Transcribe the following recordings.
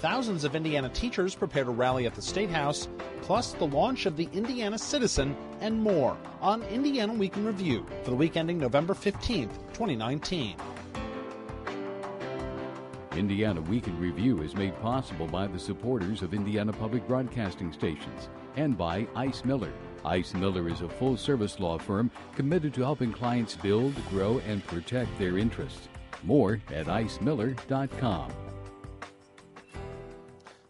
Thousands of Indiana teachers prepare to rally at the State House, plus the launch of the Indiana Citizen and more on Indiana Week in Review for the week ending November 15th, 2019. Indiana Week in Review is made possible by the supporters of Indiana Public Broadcasting Stations and by Ice Miller. Ice Miller is a full service law firm committed to helping clients build, grow, and protect their interests. More at icemiller.com.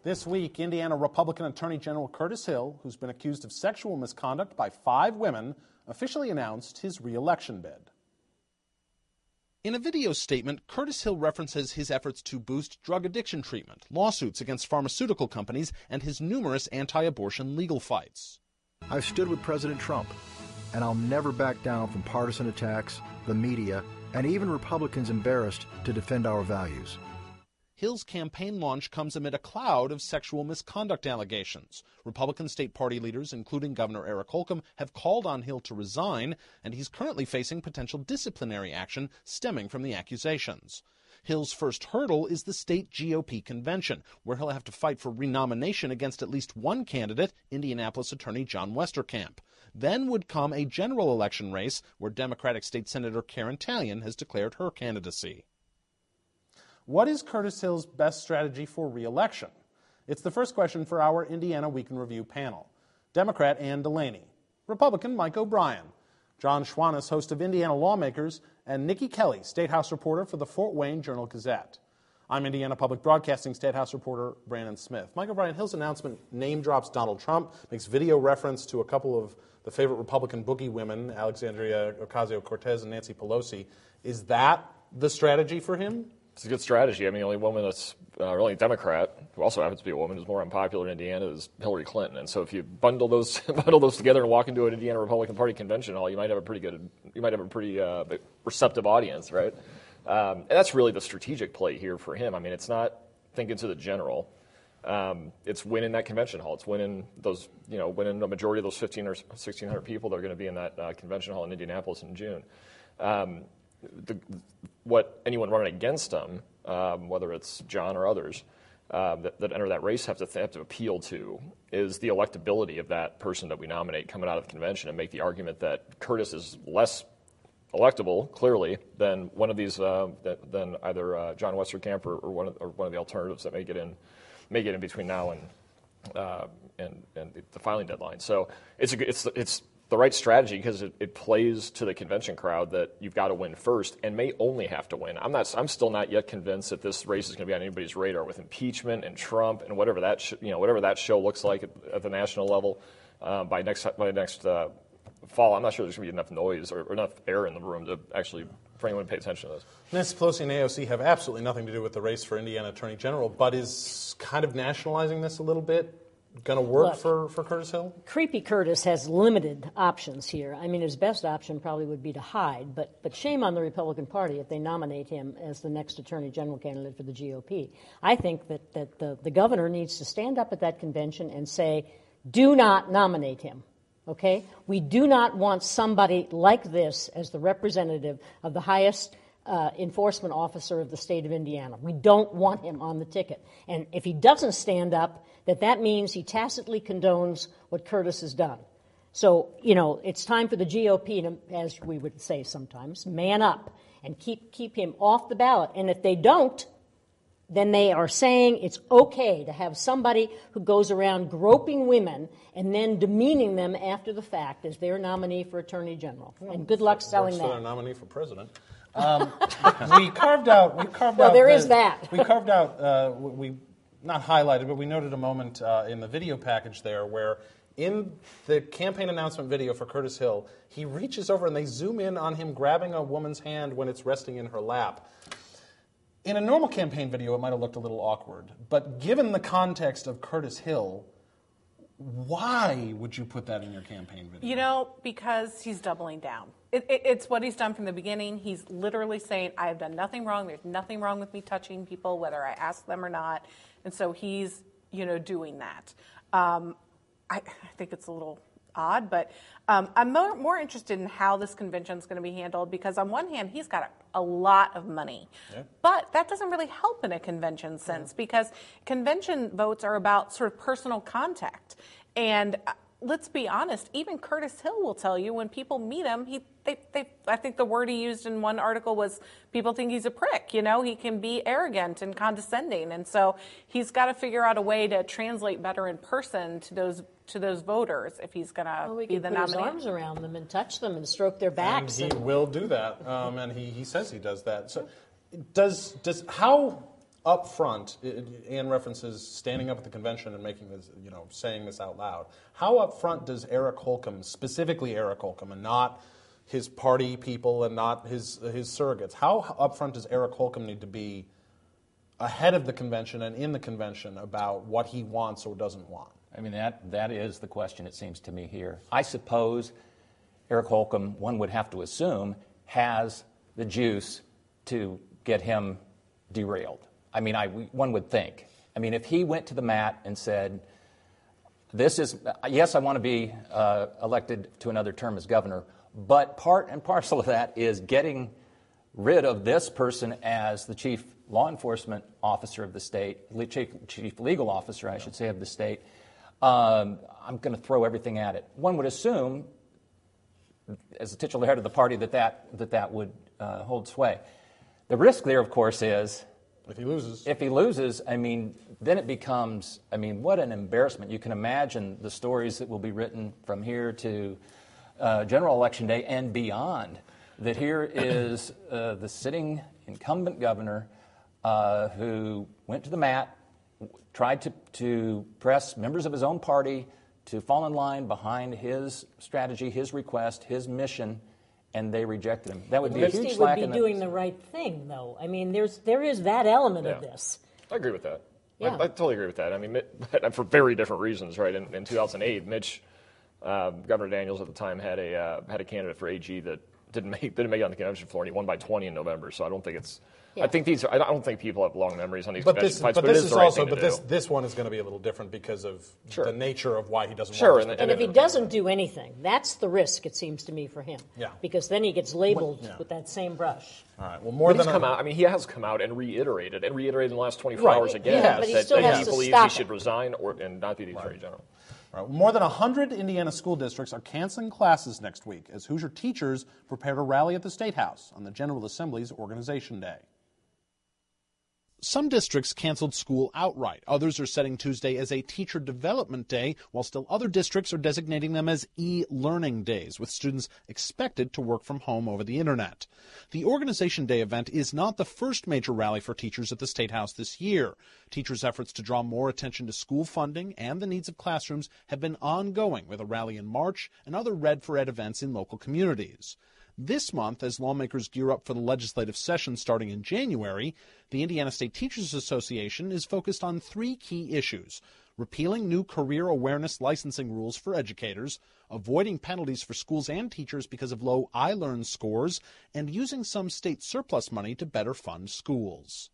This week, Indiana Republican Attorney General Curtis Hill, who's been accused of sexual misconduct by five women, officially announced his reelection bid. In a video statement, Curtis Hill references his efforts to boost drug addiction treatment, lawsuits against pharmaceutical companies, and his numerous anti abortion legal fights. I've stood with President Trump, and I'll never back down from partisan attacks, the media, and even Republicans embarrassed to defend our values. Hill's campaign launch comes amid a cloud of sexual misconduct allegations. Republican state party leaders, including Governor Eric Holcomb, have called on Hill to resign, and he's currently facing potential disciplinary action stemming from the accusations. Hill's first hurdle is the state GOP convention, where he'll have to fight for renomination against at least one candidate, Indianapolis Attorney John Westercamp. Then would come a general election race where Democratic State Senator Karen Tallian has declared her candidacy. What is Curtis Hill's best strategy for reelection? It's the first question for our Indiana Week in Review panel. Democrat Ann Delaney, Republican Mike O'Brien, John Schwantes, host of Indiana Lawmakers, and Nikki Kelly, State House reporter for the Fort Wayne Journal Gazette. I'm Indiana Public Broadcasting State House reporter Brandon Smith. Mike O'Brien Hill's announcement name drops Donald Trump, makes video reference to a couple of the favorite Republican boogie women, Alexandria Ocasio Cortez and Nancy Pelosi. Is that the strategy for him? It's a good strategy. I mean, the only woman that's uh, really a Democrat, who also happens to be a woman, who's more unpopular in Indiana is Hillary Clinton. And so, if you bundle those bundle those together and walk into an Indiana Republican Party convention hall, you might have a pretty good, you might have a pretty uh, receptive audience, right? Um, and that's really the strategic play here for him. I mean, it's not thinking to the general. Um, it's winning that convention hall. It's winning those, you know, winning the majority of those 15 or 1,600 people that are going to be in that uh, convention hall in Indianapolis in June. Um, the, what anyone running against them, um, whether it's John or others, uh, that, that, enter that race have to, have to appeal to is the electability of that person that we nominate coming out of the convention and make the argument that Curtis is less electable, clearly, than one of these, uh, than either uh, John Westercamp or, or, one of, or, one of, the alternatives that may get in, may get in between now and, uh, and, and the filing deadline. So it's, a, it's, it's the right strategy because it, it, plays to the convention crowd that you've got to win first and may only have to win. I'm not. I'm still not yet convinced that this race is going to be on anybody's radar with impeachment and Trump and whatever that sh- you know whatever that show looks like at, at the national level uh, by next by next uh, fall. I'm not sure there's going to be enough noise or, or, enough air in the room to actually for anyone to pay attention to this. Nancy Pelosi and AOC have absolutely nothing to do with the race for Indiana Attorney General, but is kind of nationalizing this a little bit going to work Look, for, for Curtis Hill? Creepy Curtis has limited options here. I mean, his best option probably would be to hide, but, but shame on the Republican Party if they nominate him as the next Attorney General candidate for the GOP. I think that, that the, the governor needs to stand up at that convention and say, do not nominate him. Okay? We do not want somebody like this as the representative of the highest uh, enforcement officer of the state of Indiana. We don't want him on the ticket. And if he doesn't stand up, that that means he tacitly condones what Curtis has done. So, you know, it's time for the GOP to, as we would say sometimes, man up and keep, keep him off the ballot. And if they don't, then they are saying it's okay to have somebody who goes around groping women and then demeaning them after the fact as their nominee for attorney general. Well, and good luck selling that. their nominee for president. Um, we carved out. We carved well, out. there the, is that. we carved out. Uh, we not highlighted, but we noted a moment uh, in the video package there where in the campaign announcement video for Curtis Hill, he reaches over and they zoom in on him grabbing a woman's hand when it's resting in her lap. In a normal campaign video, it might have looked a little awkward, but given the context of Curtis Hill, Why would you put that in your campaign video? You know, because he's doubling down. It, it, it's what he's done from the beginning. He's literally saying, I have done nothing wrong. There's nothing wrong with me touching people, whether I ask them or not. And so he's, you know, doing that. Um, I, I think it's a little odd, but um, I'm more, more, interested in how this convention is going to be handled because, on one hand, he's got a, a lot of money, yeah. but that doesn't really help in a convention sense yeah. because convention votes are about sort of personal contact. And uh, let's be honest, even Curtis Hill will tell you when people meet him, he they, they, I think the word he used in one article was people think he's a prick. You know, he can be arrogant and condescending, and so he's got to figure out a way to translate better in person to those to those voters if he's going to well, be the put nominee. His arms around them and touch them and stroke their backs. And he and... will do that, um, and he, he says he does that. So, does does how up front? Ann references standing up at the convention and making this, you know, saying this out loud. How up front does Eric Holcomb, specifically Eric Holcomb, and not his party people and not his his surrogates. How upfront does Eric Holcomb need to be ahead of the convention and in the convention about what he wants or doesn't want? I mean that that is the question it seems to me here. I suppose Eric Holcomb, one would have to assume, has the juice to get him derailed. I mean, I, one would think. I mean, if he went to the mat and said, "This is yes, I want to be uh, elected to another term as governor," But part and parcel of that is getting rid of this person as the chief law enforcement officer of the state, chief, chief legal officer, I should say, of the state. Um, I'm going to throw everything at it. One would assume, as the titular head of the party, that that, that, that would uh, hold sway. The risk there, of course, is if he loses. If he loses, I mean, then it becomes, I mean, what an embarrassment. You can imagine the stories that will be written from here to uh, general election day and beyond. That here is uh, the sitting incumbent governor uh, who went to the mat, tried to, to press members of his own party to fall in line behind his strategy, his request, his mission, and they rejected him. That would be a huge slack. would be doing the right thing, though. I mean, there's there is that element yeah. of this. I agree with that. Yeah. I, I, totally agree with that. I mean, for very different reasons, right? In, in 2008, Mitch um, Governor Daniels at the time had a uh, had a candidate for AG that didn't make didn't make it on the convention floor, and he won by 20 in November. So I don't think it's. Yeah. I think these. Are, I don't think people have long memories on these but this, fights, but, but this is, is right also. But this do. this one is going to be a little different because of sure. the nature of why he doesn't. Sure, want and, and if he doesn't do anything, that's the risk. It seems to me for him. Yeah. Because then he gets labeled yeah. with that same brush. All right. Well, more but than he's come out. I mean, he has come out and reiterated and reiterated in the last 24 right. hours again yeah, that, that he believes he should resign or and not be the attorney general. Right. More than 100 Indiana school districts are canceling classes next week as Hoosier teachers prepare to rally at the State House on the General Assembly's Organization Day. Some districts canceled school outright. Others are setting Tuesday as a teacher development day, while still other districts are designating them as e learning days, with students expected to work from home over the internet. The Organization Day event is not the first major rally for teachers at the State House this year. Teachers' efforts to draw more attention to school funding and the needs of classrooms have been ongoing, with a rally in March and other Red for Ed events in local communities. This month, as lawmakers gear up for the legislative session starting in January, the Indiana State Teachers Association is focused on three key issues repealing new career awareness licensing rules for educators, avoiding penalties for schools and teachers because of low iLearn scores, and using some state surplus money to better fund schools.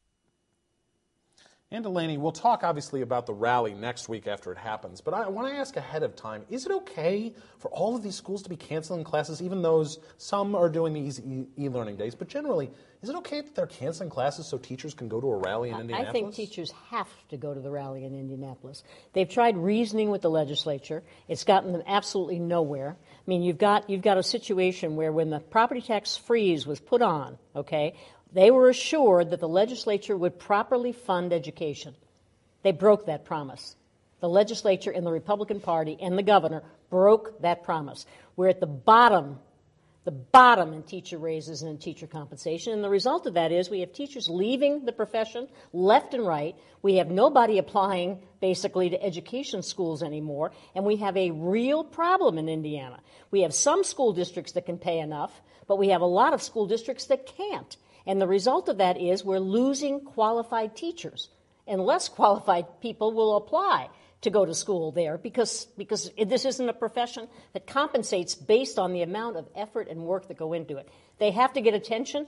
Ann Delaney, we'll talk obviously about the rally next week after it happens, but I want to ask ahead of time is it okay for all of these schools to be canceling classes, even those some are doing these e learning days? But generally, is it okay that they're canceling classes so teachers can go to a rally in Indianapolis? I think teachers have to go to the rally in Indianapolis. They've tried reasoning with the legislature, it's gotten them absolutely nowhere. I mean, you've got, you've got a situation where when the property tax freeze was put on, okay, they were assured that the legislature would properly fund education. They broke that promise. The legislature and the Republican Party and the governor broke that promise. We're at the bottom, the bottom in teacher raises and in teacher compensation. And the result of that is we have teachers leaving the profession left and right. We have nobody applying basically to education schools anymore. And we have a real problem in Indiana. We have some school districts that can pay enough, but we have a lot of school districts that can't. And the result of that is we're losing qualified teachers, and less qualified people will apply to go to school there because because this isn't a profession that compensates based on the amount of effort and work that go into it. They have to get attention.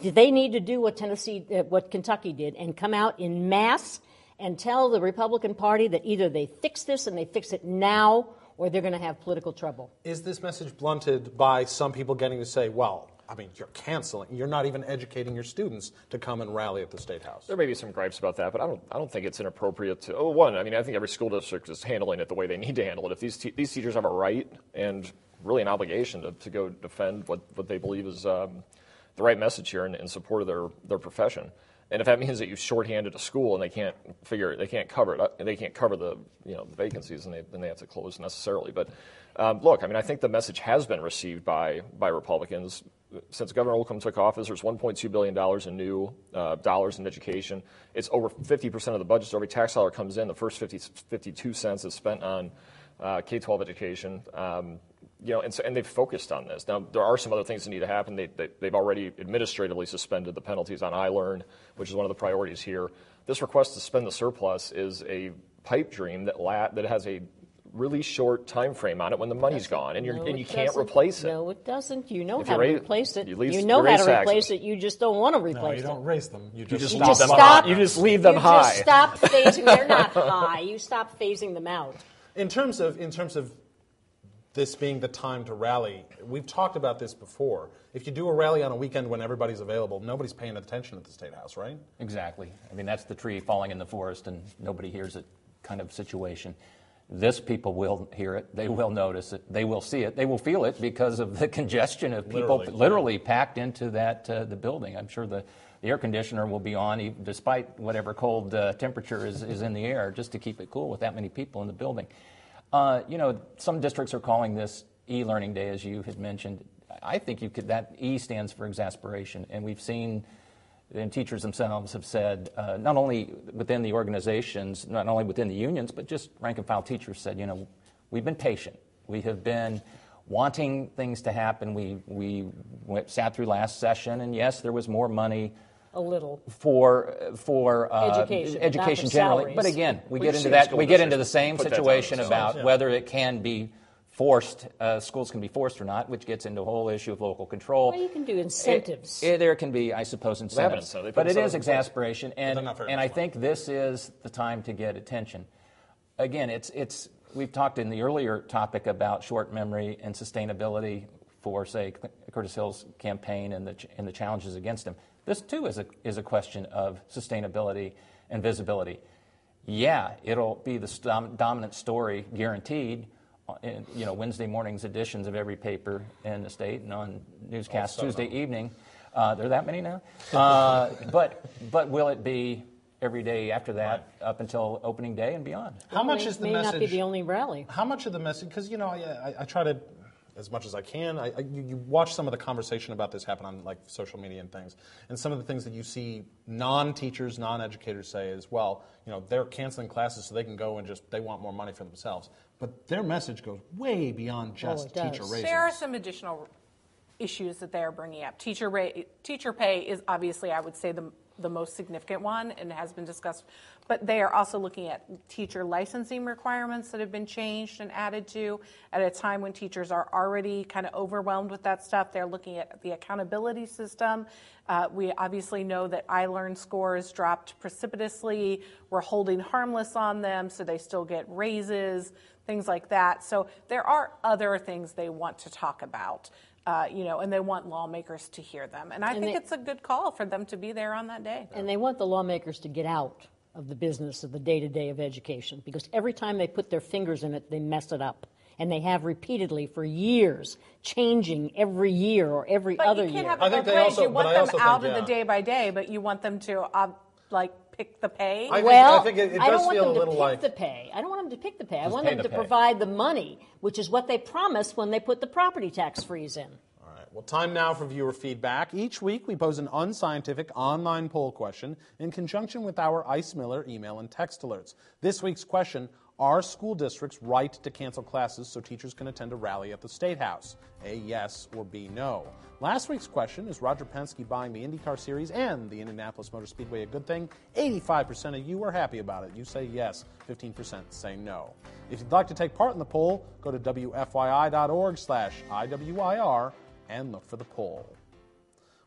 They need to do what Tennessee, uh, what Kentucky did, and come out in mass and tell the Republican Party that either they fix this and they fix it now, or they're going to have political trouble. Is this message blunted by some people getting to say, "Well, I mean, you're canceling. You're not even educating your students to come and rally at the state house. There may be some gripes about that, but I don't. I don't think it's inappropriate to. Oh, one. I mean, I think every school district is handling it the way they need to handle it. If these te- these teachers have a right and really an obligation to, to go defend what, what they believe is um, the right message here in, in support of their their profession. And if that means that you've shorthanded a school and they can't figure, they can't cover it, they can't cover the you know the vacancies, and they then they have to close necessarily. But um, look, I mean, I think the message has been received by by Republicans since Governor Holcomb took office. There's 1.2 billion dollars in new uh, dollars in education. It's over 50 percent of the budget. So every tax dollar comes in, the first 50, 52 cents is spent on uh, K-12 education. Um, you know, and, so, and they've focused on this. Now, there are some other things that need to happen. They, they, they've already administratively suspended the penalties on iLearn, which is one of the priorities here. This request to spend the surplus is a pipe dream that, la- that has a really short time frame on it when the money's gone and, no, and you can't replace it. No, it doesn't. You know If how you to raise- replace it. you lease- You know how raise to replace taxes. it. You just don't want to replace No, replace you don't it. raise them. You just, just You just them them. stop. high. You just leave them you high. Just stop phasing. They're not high. You stop phasing them out. In terms of in terms of this being the time to rally, we've talked about this before. If you do a rally on a weekend when everybody's available, nobody's paying attention at the state house, right? Exactly. I mean, that's the tree falling in the forest and nobody hears it kind of situation. This people will hear it. They will notice it. They will see it. They will feel it because of the congestion of people Literally. literally, packed into that uh, the building. I'm sure the, the air conditioner will be on even despite whatever cold uh, temperature is, is in the air just to keep it cool with that many people in the building. Uh, you know, some districts are calling this e-learning day, as you had mentioned. I think you could. That E stands for exasperation, and we've seen, and teachers themselves have said, uh, not only within the organizations, not only within the unions, but just rank and file teachers said, you know, we've been patient. We have been wanting things to happen. We we went, sat through last session, and yes, there was more money A little. for for uh, Education, but education for generally. salaries. But again, we Well, get into that. We get into the same put that down situation about yeah. whether it can be forced. Uh, schools can be forced or not, which gets into a whole issue of local control. Well, you can do incentives. It- it- there can be, I suppose, incentives. incentive. They put But it is incentives place. exasperation, and, they're not very and much I think this is the time to get attention. Again, it's, it's, we've talked in the earlier topic about short memory and sustainability for, say, Curtis Hill's campaign and the, ch- and the challenges against him. This, too, is a, is a question of sustainability and visibility. Yeah, it'll be the st- dominant story, guaranteed, in you know Wednesday morning's editions of every paper in the state and on newscasts seven Tuesday of them. evening. Uh, there are that many now. Uh, but but will it be every day after that up until opening day and beyond? How much is the may message? not be the only rally. How much of the message? Because you know, I, I, I try to, as much as I can. I, I, you, you watch some of the conversation about this happen on like social media and things, and some of the things that you see non-teachers, non-educators say is, well, you know, they're canceling classes so they can go and just they want more money for themselves. But their message goes way beyond oh, just it does. teacher raises. There are some additional issues that they are bringing up. Teacher ra- teacher pay is obviously, I would say, the the most significant one and has been discussed. But they are also looking at teacher licensing requirements that have been changed and added to at a time when teachers are already kind of overwhelmed with that stuff. They're looking at the accountability system. Uh, we obviously know that iLearn scores dropped precipitously. We're holding harmless on them, so they still get raises, things like that. So there are other things they want to talk about. Uh, you know, and they want lawmakers to hear them. And I And think they- it's a good call for them to be there on that day. And they want the lawmakers to get out of the business of the day to day of education because every time they put their fingers in it, they mess it up. And they have repeatedly for years, changing every year or every But other you can't year. have I it think both they ways. also- you want them also out think, of the day by day, but you want them to uh, like pick the pay. I think- well, I think it- it I don't want feel them to pick like- the pay. I don't want them to pick the pay. I want them the to pay. provide the money, which is what they promised when they put the property tax freeze in. All right. Well, time now for viewer feedback. Each week, we pose an unscientific online poll question in conjunction with our Ice Miller email and text alerts. This week's question Are school districts right to cancel classes so teachers can attend a rally at the State House? A yes or B no. Last week's question is Roger Penske buying the IndyCar Series and the Indianapolis Motor Speedway a good thing? 85% of you are happy about it. You say yes, 15% say no. If you'd like to take part in the poll, go to WFYI.org slash IWIR and look for the poll.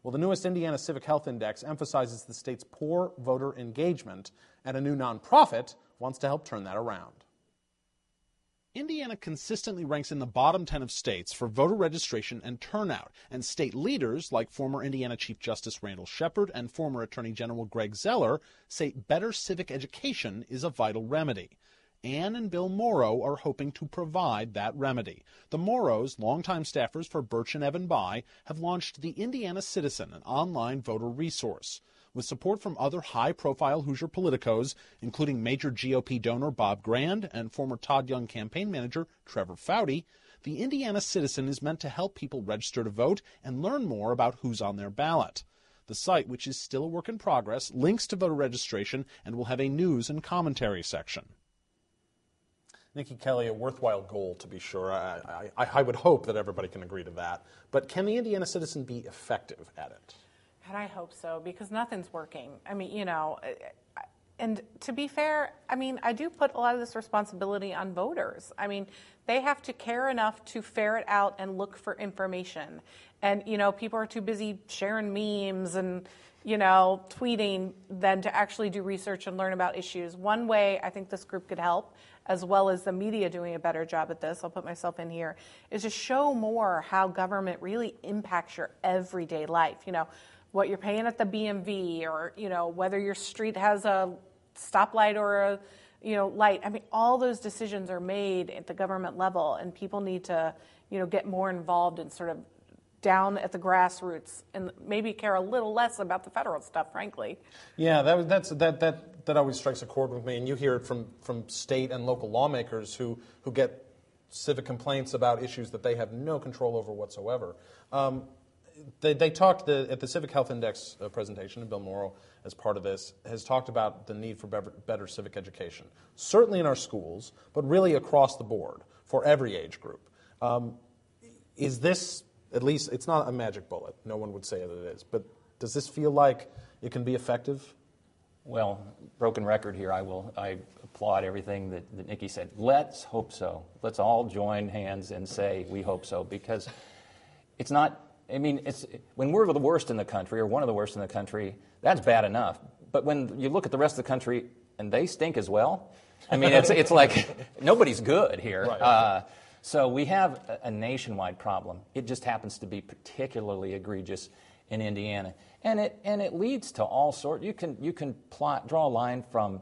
Well, the newest Indiana Civic Health Index emphasizes the state's poor voter engagement, and a new nonprofit wants to help turn that around. Indiana consistently ranks in the bottom 10 of states for voter registration and turnout, and state leaders like former Indiana Chief Justice Randall Shepard and former Attorney General Greg Zoeller, say better civic education is a vital remedy. Ann and Bill Moreau are hoping to provide that remedy. The Moreaus, longtime staffers for Birch and Evan Bayh, have launched the Indiana Citizen, an online voter resource. With support from other high profile Hoosier politicos, including major GOP donor Bob Grand and former Todd Young campaign manager Trevor Foughty, the Indiana Citizen is meant to help people register to vote and learn more about who's on their ballot. The site, which is still a work in progress, links to voter registration and will have a news and commentary section. Nikki Kelly, a worthwhile goal to be sure. I, I, I, would hope that everybody can agree to that. But can the Indiana Citizen be effective at it? God, I hope so because nothing's working. I mean, you know, and to be fair, I mean, I do put a lot of this responsibility on voters. I mean, they have to care enough to ferret out and look for information. And, you know, people are too busy sharing memes and, you know, tweeting than to actually do research and learn about issues. One way I think this group could help, as well as the media doing a better job at this, I'll put myself in here, is to show more how government really impacts your everyday life. You know, what you're paying at the BMV or, you know, whether your street has a stoplight or a, you know, light. I mean, all those decisions are made at the government level, and people need to, you know, get more involved and sort of down at the grassroots and maybe care a little less about the federal stuff, frankly. Yeah, that, that's, that, that, that always strikes a chord with me, and you hear it from, from state and local lawmakers who, who get civic complaints about issues that they have no control over whatsoever. Um, they, they talked the, at the Civic Health Index uh, presentation, and Bill Moreau, as part of this, has talked about the need for better, better civic education, certainly in our schools, but really across the board for every age group. Um, is this, at least, it's not a magic bullet. No one would say that it is. But does this feel like it can be effective? Well, broken record here. I will. I applaud everything that, that Nikki said. Let's hope so. Let's all join hands and say we hope so, because it's not I mean, it's, when we're the worst in the country, or one of the worst in the country, that's bad enough. But when you look at the rest of the country and they stink as well, I mean, it's, it's like nobody's good here. Right. Uh, so we have a, a nationwide problem. It just happens to be particularly egregious in Indiana. And it, and it leads to all sorts. You can, you can plot, draw a line from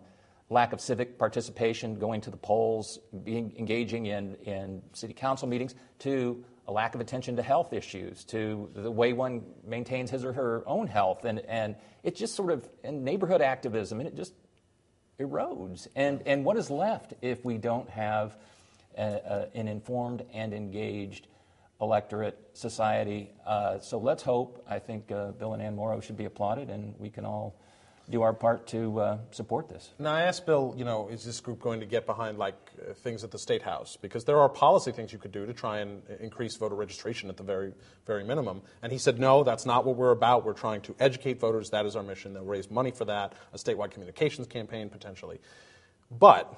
lack of civic participation, going to the polls, being, engaging in, in city council meetings, to a lack of attention to health issues, to the way one maintains his or her own health. And, and it just sort of, and neighborhood activism, and it just erodes. And, and what is left if we don't have a, a, an informed and engaged electorate society? Uh, so let's hope. I think uh, Bill and Ann Moreau should be applauded, and we can all do our part to uh, support this. Now, I asked Bill, you know, is this group going to get behind like uh, things at the state house? Because there are policy things you could do to try and increase voter registration at the very, very minimum. And he said, no, that's not what we're about. We're trying to educate voters. That is our mission. They'll raise money for that, a statewide communications campaign potentially. But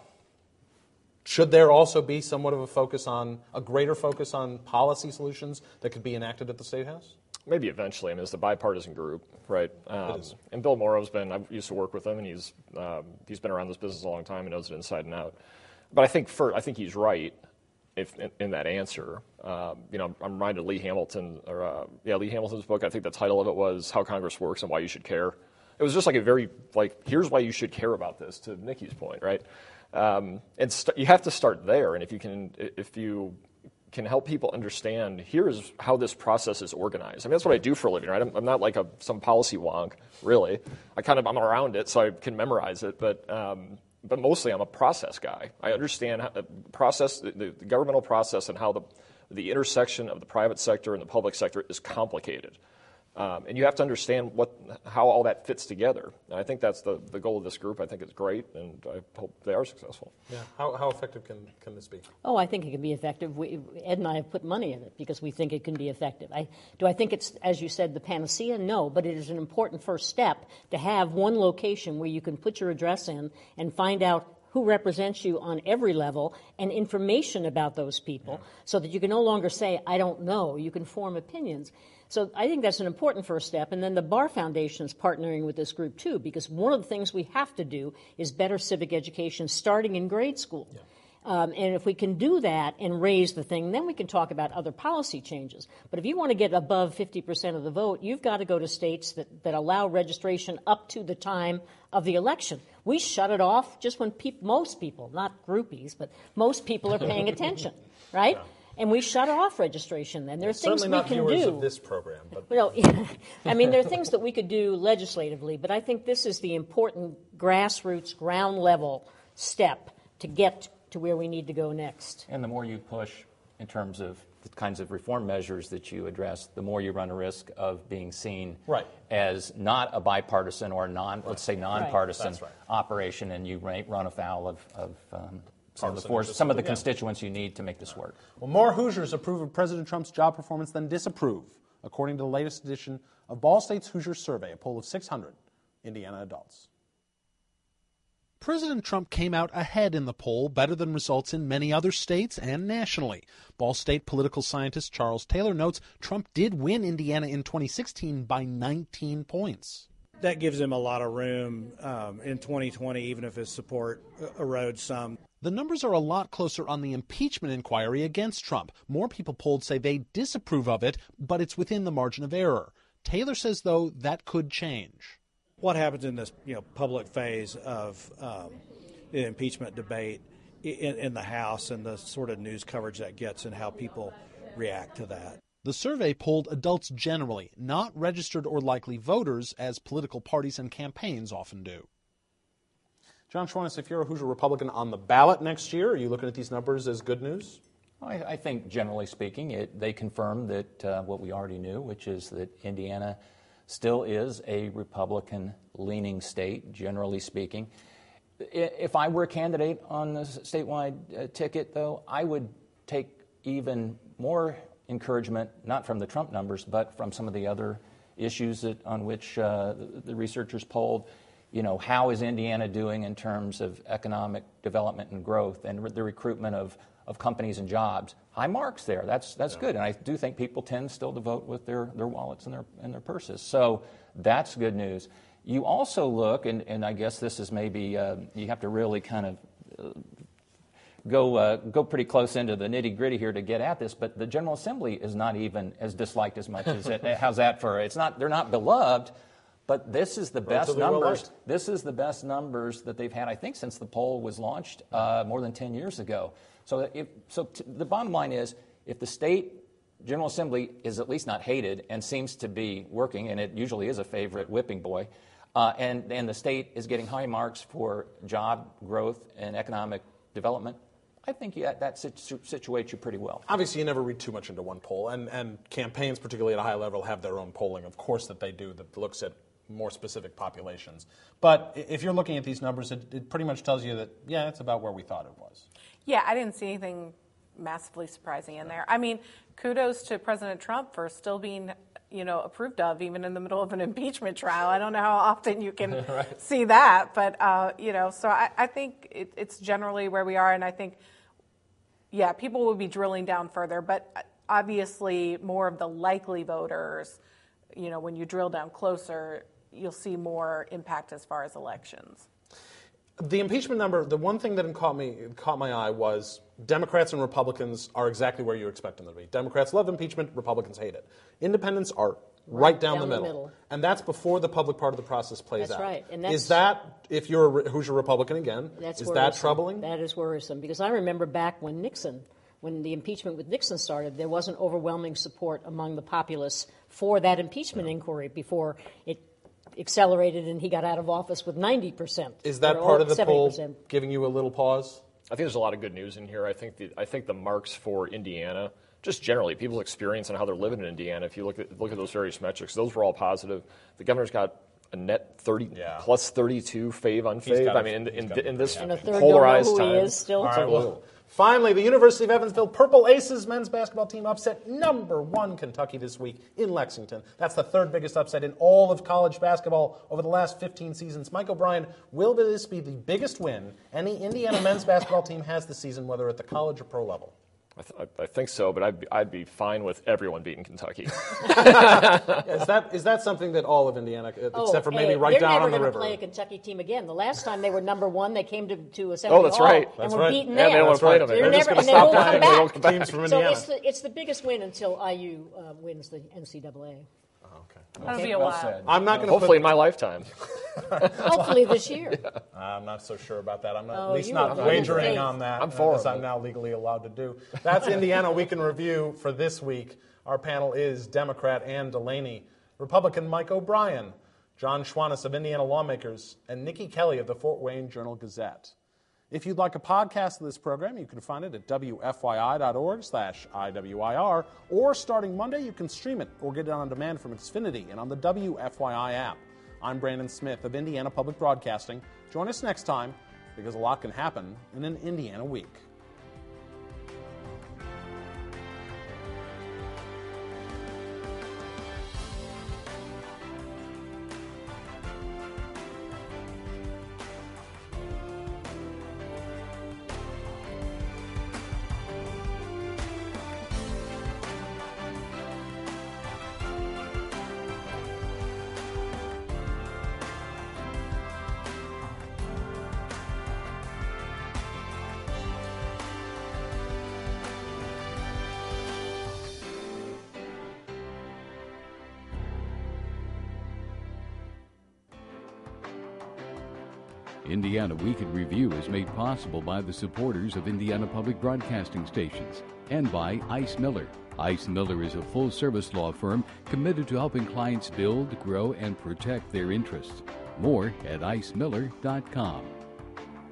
should there also be somewhat of a focus on a greater focus on policy solutions that could be enacted at the state house? Maybe eventually. I mean, it's a bipartisan group, right? Um, and Bill Moreau's been. I used to work with him, and he's um, he's been around this business a long time and knows it inside and out. But I think for I think he's right. If in, in that answer, um, you know, I'm reminded of Lee Hamilton, or uh, yeah, Lee Hamilton's book. I think the title of it was "How Congress Works and Why You Should Care." It was just like a very like, here's why you should care about this. To Nikki's point, right? Um, and st- you have to start there. And if you can, if you can help people understand here's how this process is organized. I mean, that's what I do for a living, right? I'm, I'm not like a, some policy wonk, really. I kind of, I'm around it so I can memorize it, but, um, but mostly I'm a process guy. I understand how the process, the, the governmental process and how the, the intersection of the private sector and the public sector is complicated. Um, and you have to understand what, how all that fits together. And I think that's the, the goal of this group. I think it's great, and I hope they are successful. Yeah. How, how effective can, can this be? Oh, I think it can be effective. We, Ed and I have put money in it because we think it can be effective. I, do I think it's, as you said, the panacea? No, but it is an important first step to have one location where you can put your address in and find out who represents you on every level and information about those people yeah. so that you can no longer say, I don't know. You can form opinions. So I think that's an important first step. And then the Bar Foundation is partnering with this group too, because one of the things we have to do is better civic education starting in grade school. Yeah. Um, and if we can do that and raise the thing, then we can talk about other policy changes. But if you want to get above 50% of the vote, you've got to go to states that, that allow registration up to the time of the election. We shut it off just when pe- most people, not groupies, but most people are paying attention, right? Yeah and we shut off registration then. There are things Certainly we can do. of this program, but well, I mean, there are things that we could do legislatively, but I think this is the important grassroots, ground level step to get to where we need to go next. And the more you push in terms of the kinds of reform measures that you address, the more you run a risk of being seen right. as not a bipartisan or non, right. let's say, nonpartisan right. operation, and you run afoul of, of um, some of the, force, some of the constituents you need to make this work. Well, more Hoosiers approve of President Trump's job performance than disapprove, according to the latest edition of Ball State's Hoosier Survey, a poll of 600 Indiana adults. President Trump came out ahead in the poll, better than results in many other states and nationally. Ball State political scientist Charles Taylor notes Trump did win Indiana in 2016 by 19 points that gives him a lot of room um, in 2020, even if his support erodes some. The numbers are a lot closer on the impeachment inquiry against Trump. More people polled say they disapprove of it, but it's within the margin of error. Taylor says, though, that could change. What happens in this you know, public phase of um, the impeachment debate in, in the House and the sort of news coverage that gets and how people react to that? The survey polled adults generally, not registered or likely voters, as political parties and campaigns often do. John Schwantes, if you're a Hoosier Republican on the ballot next year, are you looking at these numbers as good news? I, I think, generally speaking, it, they confirm that uh, what we already knew, which is that Indiana still is a Republican leaning state, generally speaking. If I were a candidate on the statewide uh, ticket, though, I would take even more encouragement, not from the Trump numbers, but from some of the other issues that, on which uh, the, the researchers polled. You know, how is Indiana doing in terms of economic development and growth and the recruitment of, of companies and jobs? High marks there. That's, that's yeah. good. And I do think people tend still to vote with their, their wallets and their, and their purses. So that's good news. You also look, and, and I guess this is maybe, uh, you have to really kind of uh, go, uh, go pretty close into the nitty gritty here to get at this, but the General Assembly is not even as disliked as much as it. How's that for? It's not. They're not beloved, but this is the best numbers. This is the best numbers that they've had, I think, since the poll was launched uh, more than 10 years ago. So, if, so t- the bottom line is, if the state General Assembly is at least not hated and seems to be working, and it usually is a favorite whipping boy. Uh, and, and the state is getting high marks for job growth and economic development. I think yeah, that situates you pretty well. Obviously, you never read too much into one poll, and, and campaigns, particularly at a high level, have their own polling. Of course, that they do that looks at more specific populations. But if you're looking at these numbers, it, it pretty much tells you that yeah, it's about where we thought it was. Yeah, I didn't see anything massively surprising in there. I mean, kudos to President Trump for still being you know approved of even in the middle of an impeachment trial. I don't know how often you can right. see that, but uh, you know, so I, I think it, it's generally where we are, and I think yeah, people will be drilling down further, but obviously more of the likely voters, you know, when you drill down closer, you'll see more impact as far as elections. The impeachment number, the one thing that caught me caught my eye was Democrats and Republicans are exactly where you expect them to be. Democrats love impeachment, Republicans hate it. Independents are right, down, down the, middle. the, middle. And that's before the public part of the process plays that's out. Right. And that's is that, if you're a, who's a Republican again, that's is worrisome. that troubling? That is worrisome because I remember back when Nixon, when the impeachment with Nixon started, there wasn't overwhelming support among the populace for that impeachment yeah. inquiry before it accelerated and he got out of office with 90%. Is that part of the 70%. poll giving you a little pause? I think there's a lot of good news in here. I think the, I think the marks for Indiana just generally people's experience and how they're living in Indiana. If you look at look at those various metrics, those were all positive. The governor's got a net 30 Yeah. plus 32 fave on He's fave. I mean, in, he's in, in this pretty And a third polarized don't know who time. is still. All right, well, Finally, the University of Evansville Purple Aces men's basketball team upset number one Kentucky this week in Lexington. That's the third biggest upset in all of college basketball over the last 15 seasons. Mike O'Brien, will this be the biggest win any Indiana men's basketball team has this season, whether at the college or pro level? I, th- I think so, but I'd be, I'd be fine with everyone beating Kentucky. Is that is that something that all of Indiana, Oh, except for maybe hey, right they're down never on the river? play a Kentucky team again. The last time they were number one, they came to, to Assembly Oh, that's Hall right. and That's were right. beaten Yeah, there. they don't play them They're. They're just never, gonna stop playing. They back. won't come back. Teams from so Indiana. it's the, it's the biggest win until IU uh, wins the NCAA. That'll be a Well while. said. I'm not going to Hopefully in my lifetime. Hopefully this year. I'm not so sure about that. I'm not, Oh, at least you not were wagering on that. I'm for as it, I'm now legally allowed to do. That's Indiana Week in Review for this week. Our panel is Democrat Ann Delaney, Republican Mike O'Brien, John Schwantes of Indiana Lawmakers, and Nikki Kelly of the Fort Wayne Journal Gazette. If you'd like a podcast of this program, you can find it at wfyi.org slash IWIR, or starting Monday, you can stream it or get it on demand from Xfinity and on the WFYI app. I'm Brandon Smith of Indiana Public Broadcasting. Join us next time because a lot can happen in an Indiana week. Indiana Week in Review is made possible by the supporters of Indiana Public Broadcasting Stations and by Ice Miller. Ice Miller is a full service law firm committed to helping clients build, grow, and protect their interests. More at icemiller.com.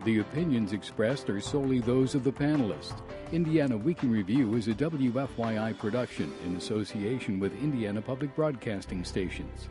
The opinions expressed are solely those of the panelists. Indiana Week in Review is a WFYI production in association with Indiana Public Broadcasting Stations.